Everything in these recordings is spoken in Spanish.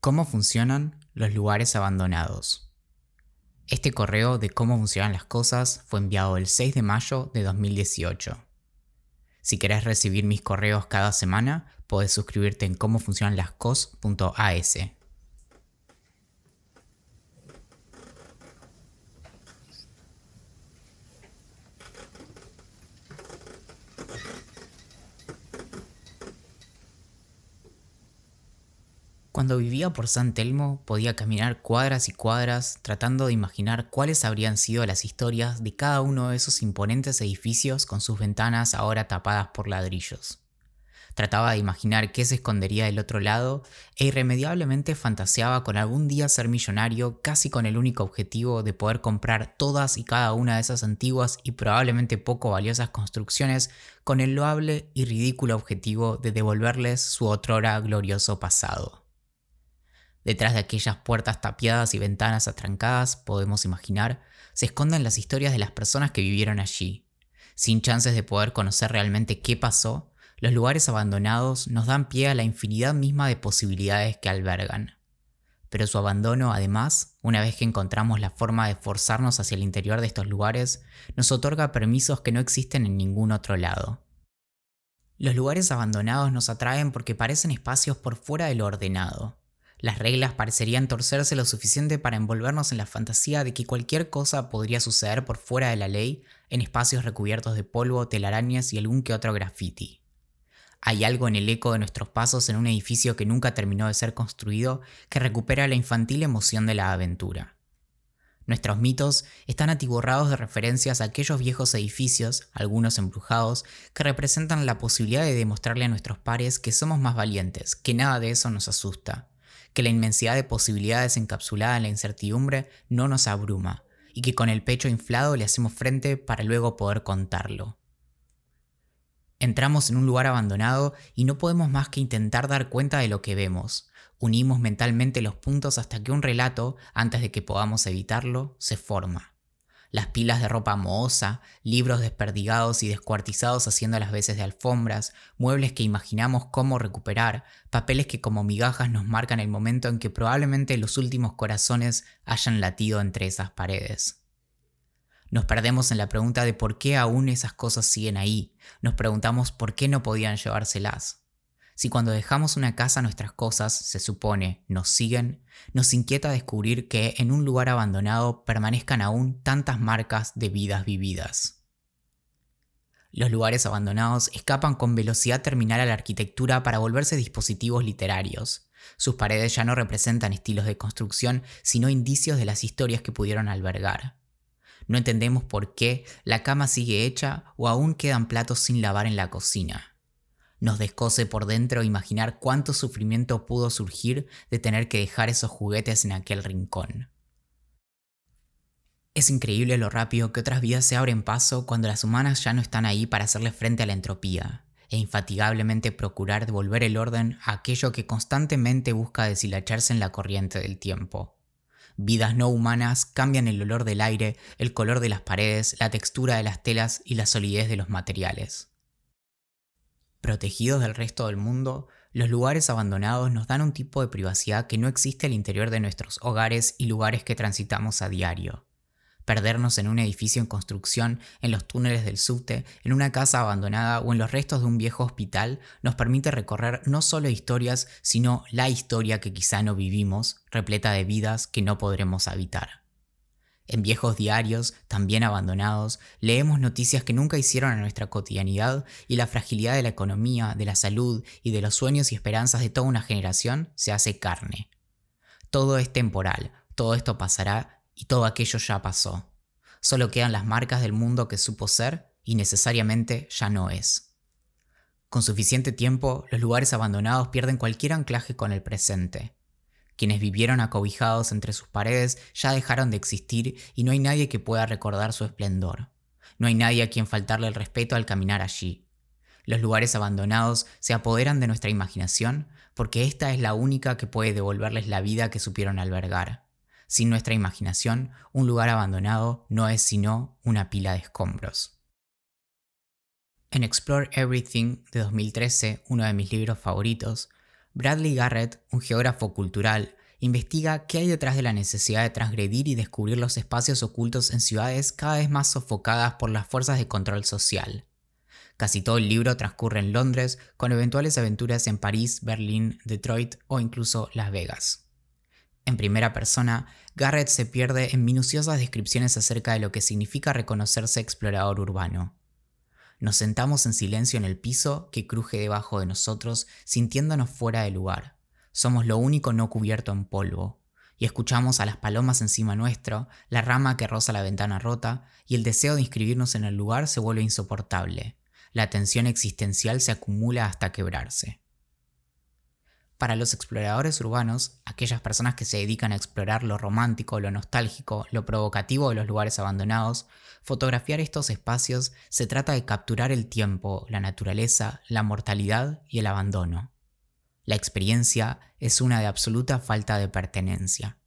¿Cómo funcionan los lugares abandonados? Este correo de cómo funcionan las cosas fue enviado el 6 de mayo de 2018. Si querés recibir mis correos cada semana, podés suscribirte en cómo Cuando vivía por San Telmo podía caminar cuadras y cuadras tratando de imaginar cuáles habrían sido las historias de cada uno de esos imponentes edificios con sus ventanas ahora tapadas por ladrillos. Trataba de imaginar qué se escondería del otro lado e irremediablemente fantaseaba con algún día ser millonario casi con el único objetivo de poder comprar todas y cada una de esas antiguas y probablemente poco valiosas construcciones con el loable y ridículo objetivo de devolverles su otrora glorioso pasado. Detrás de aquellas puertas tapiadas y ventanas atrancadas, podemos imaginar, se esconden las historias de las personas que vivieron allí. Sin chances de poder conocer realmente qué pasó, los lugares abandonados nos dan pie a la infinidad misma de posibilidades que albergan. Pero su abandono, además, una vez que encontramos la forma de forzarnos hacia el interior de estos lugares, nos otorga permisos que no existen en ningún otro lado. Los lugares abandonados nos atraen porque parecen espacios por fuera de lo ordenado, las reglas parecerían torcerse lo suficiente para envolvernos en la fantasía de que cualquier cosa podría suceder por fuera de la ley en espacios recubiertos de polvo, telarañas y algún que otro graffiti. Hay algo en el eco de nuestros pasos en un edificio que nunca terminó de ser construido que recupera la infantil emoción de la aventura. Nuestros mitos están atiborrados de referencias a aquellos viejos edificios, algunos embrujados, que representan la posibilidad de demostrarle a nuestros pares que somos más valientes, que nada de eso nos asusta, que la inmensidad de posibilidades encapsulada en la incertidumbre no nos abruma y que con el pecho inflado le hacemos frente para luego poder contarlo. Entramos en un lugar abandonado y no podemos más que intentar dar cuenta de lo que vemos. Unimos mentalmente los puntos hasta que un relato, antes de que podamos evitarlo, se forma las pilas de ropa mohosa, libros desperdigados y descuartizados haciendo las veces de alfombras, muebles que imaginamos cómo recuperar, papeles que como migajas nos marcan el momento en que probablemente los últimos corazones hayan latido entre esas paredes. Nos perdemos en la pregunta de por qué aún esas cosas siguen ahí, nos preguntamos por qué no podían llevárselas. Si cuando dejamos una casa nuestras cosas, se supone, nos siguen, nos inquieta descubrir que en un lugar abandonado permanezcan aún tantas marcas de vidas vividas. Los lugares abandonados escapan con velocidad terminal a la arquitectura para volverse dispositivos literarios. Sus paredes ya no representan estilos de construcción, sino indicios de las historias que pudieron albergar. No entendemos por qué la cama sigue hecha o aún quedan platos sin lavar en la cocina. Nos descose por dentro imaginar cuánto sufrimiento pudo surgir de tener que dejar esos juguetes en aquel rincón. Es increíble lo rápido que otras vidas se abren paso cuando las humanas ya no están ahí para hacerle frente a la entropía, e infatigablemente procurar devolver el orden a aquello que constantemente busca deshilacharse en la corriente del tiempo. Vidas no humanas cambian el olor del aire, el color de las paredes, la textura de las telas y la solidez de los materiales. Protegidos del resto del mundo, los lugares abandonados nos dan un tipo de privacidad que no existe al interior de nuestros hogares y lugares que transitamos a diario. Perdernos en un edificio en construcción, en los túneles del subte, en una casa abandonada o en los restos de un viejo hospital nos permite recorrer no solo historias, sino la historia que quizá no vivimos, repleta de vidas que no podremos habitar. En viejos diarios, también abandonados, leemos noticias que nunca hicieron a nuestra cotidianidad y la fragilidad de la economía, de la salud y de los sueños y esperanzas de toda una generación se hace carne. Todo es temporal, todo esto pasará y todo aquello ya pasó. Solo quedan las marcas del mundo que supo ser y necesariamente ya no es. Con suficiente tiempo, los lugares abandonados pierden cualquier anclaje con el presente. Quienes vivieron acobijados entre sus paredes ya dejaron de existir y no hay nadie que pueda recordar su esplendor. No hay nadie a quien faltarle el respeto al caminar allí. Los lugares abandonados se apoderan de nuestra imaginación porque esta es la única que puede devolverles la vida que supieron albergar. Sin nuestra imaginación, un lugar abandonado no es sino una pila de escombros. En Explore Everything de 2013, uno de mis libros favoritos, Bradley Garrett, un geógrafo cultural, investiga qué hay detrás de la necesidad de transgredir y descubrir los espacios ocultos en ciudades cada vez más sofocadas por las fuerzas de control social. Casi todo el libro transcurre en Londres, con eventuales aventuras en París, Berlín, Detroit o incluso Las Vegas. En primera persona, Garrett se pierde en minuciosas descripciones acerca de lo que significa reconocerse explorador urbano. Nos sentamos en silencio en el piso que cruje debajo de nosotros, sintiéndonos fuera de lugar. Somos lo único no cubierto en polvo. Y escuchamos a las palomas encima nuestro, la rama que roza la ventana rota, y el deseo de inscribirnos en el lugar se vuelve insoportable. La tensión existencial se acumula hasta quebrarse. Para los exploradores urbanos, aquellas personas que se dedican a explorar lo romántico, lo nostálgico, lo provocativo de los lugares abandonados, fotografiar estos espacios se trata de capturar el tiempo, la naturaleza, la mortalidad y el abandono. La experiencia es una de absoluta falta de pertenencia.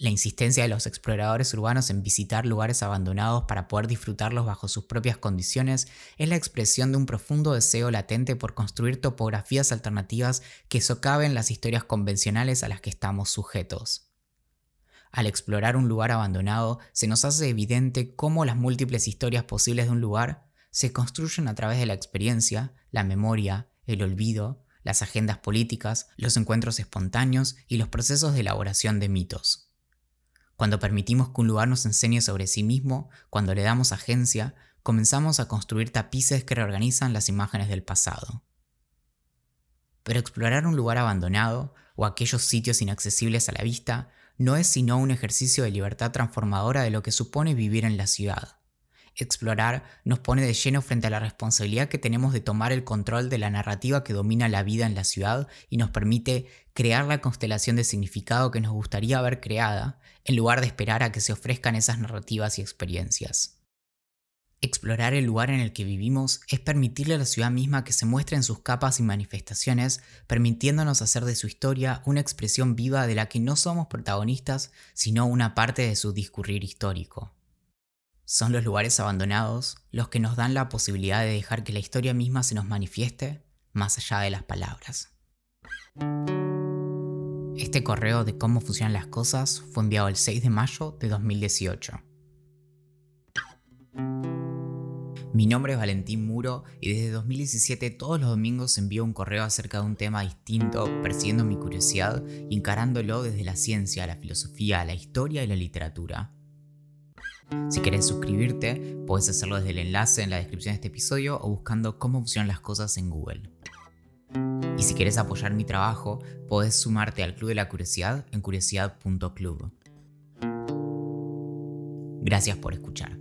La insistencia de los exploradores urbanos en visitar lugares abandonados para poder disfrutarlos bajo sus propias condiciones es la expresión de un profundo deseo latente por construir topografías alternativas que socaven las historias convencionales a las que estamos sujetos. Al explorar un lugar abandonado, se nos hace evidente cómo las múltiples historias posibles de un lugar se construyen a través de la experiencia, la memoria, el olvido, las agendas políticas, los encuentros espontáneos y los procesos de elaboración de mitos. Cuando permitimos que un lugar nos enseñe sobre sí mismo, cuando le damos agencia, comenzamos a construir tapices que reorganizan las imágenes del pasado. Pero explorar un lugar abandonado o aquellos sitios inaccesibles a la vista no es sino un ejercicio de libertad transformadora de lo que supone vivir en la ciudad. Explorar nos pone de lleno frente a la responsabilidad que tenemos de tomar el control de la narrativa que domina la vida en la ciudad y nos permite crear la constelación de significado que nos gustaría ver creada, en lugar de esperar a que se ofrezcan esas narrativas y experiencias. Explorar el lugar en el que vivimos es permitirle a la ciudad misma que se muestre en sus capas y manifestaciones, permitiéndonos hacer de su historia una expresión viva de la que no somos protagonistas, sino una parte de su discurrir histórico. Son los lugares abandonados los que nos dan la posibilidad de dejar que la historia misma se nos manifieste más allá de las palabras. Este correo de cómo funcionan las cosas fue enviado el 6 de mayo de 2018. Mi nombre es Valentín Muro y desde 2017 todos los domingos envío un correo acerca de un tema distinto, persiguiendo mi curiosidad y encarándolo desde la ciencia, la filosofía, la historia y la literatura. Si querés suscribirte, puedes hacerlo desde el enlace en la descripción de este episodio o buscando cómo funcionan las cosas en Google. Y si quieres apoyar mi trabajo, podés sumarte al Club de la Curiosidad en curiosidad.club. Gracias por escuchar.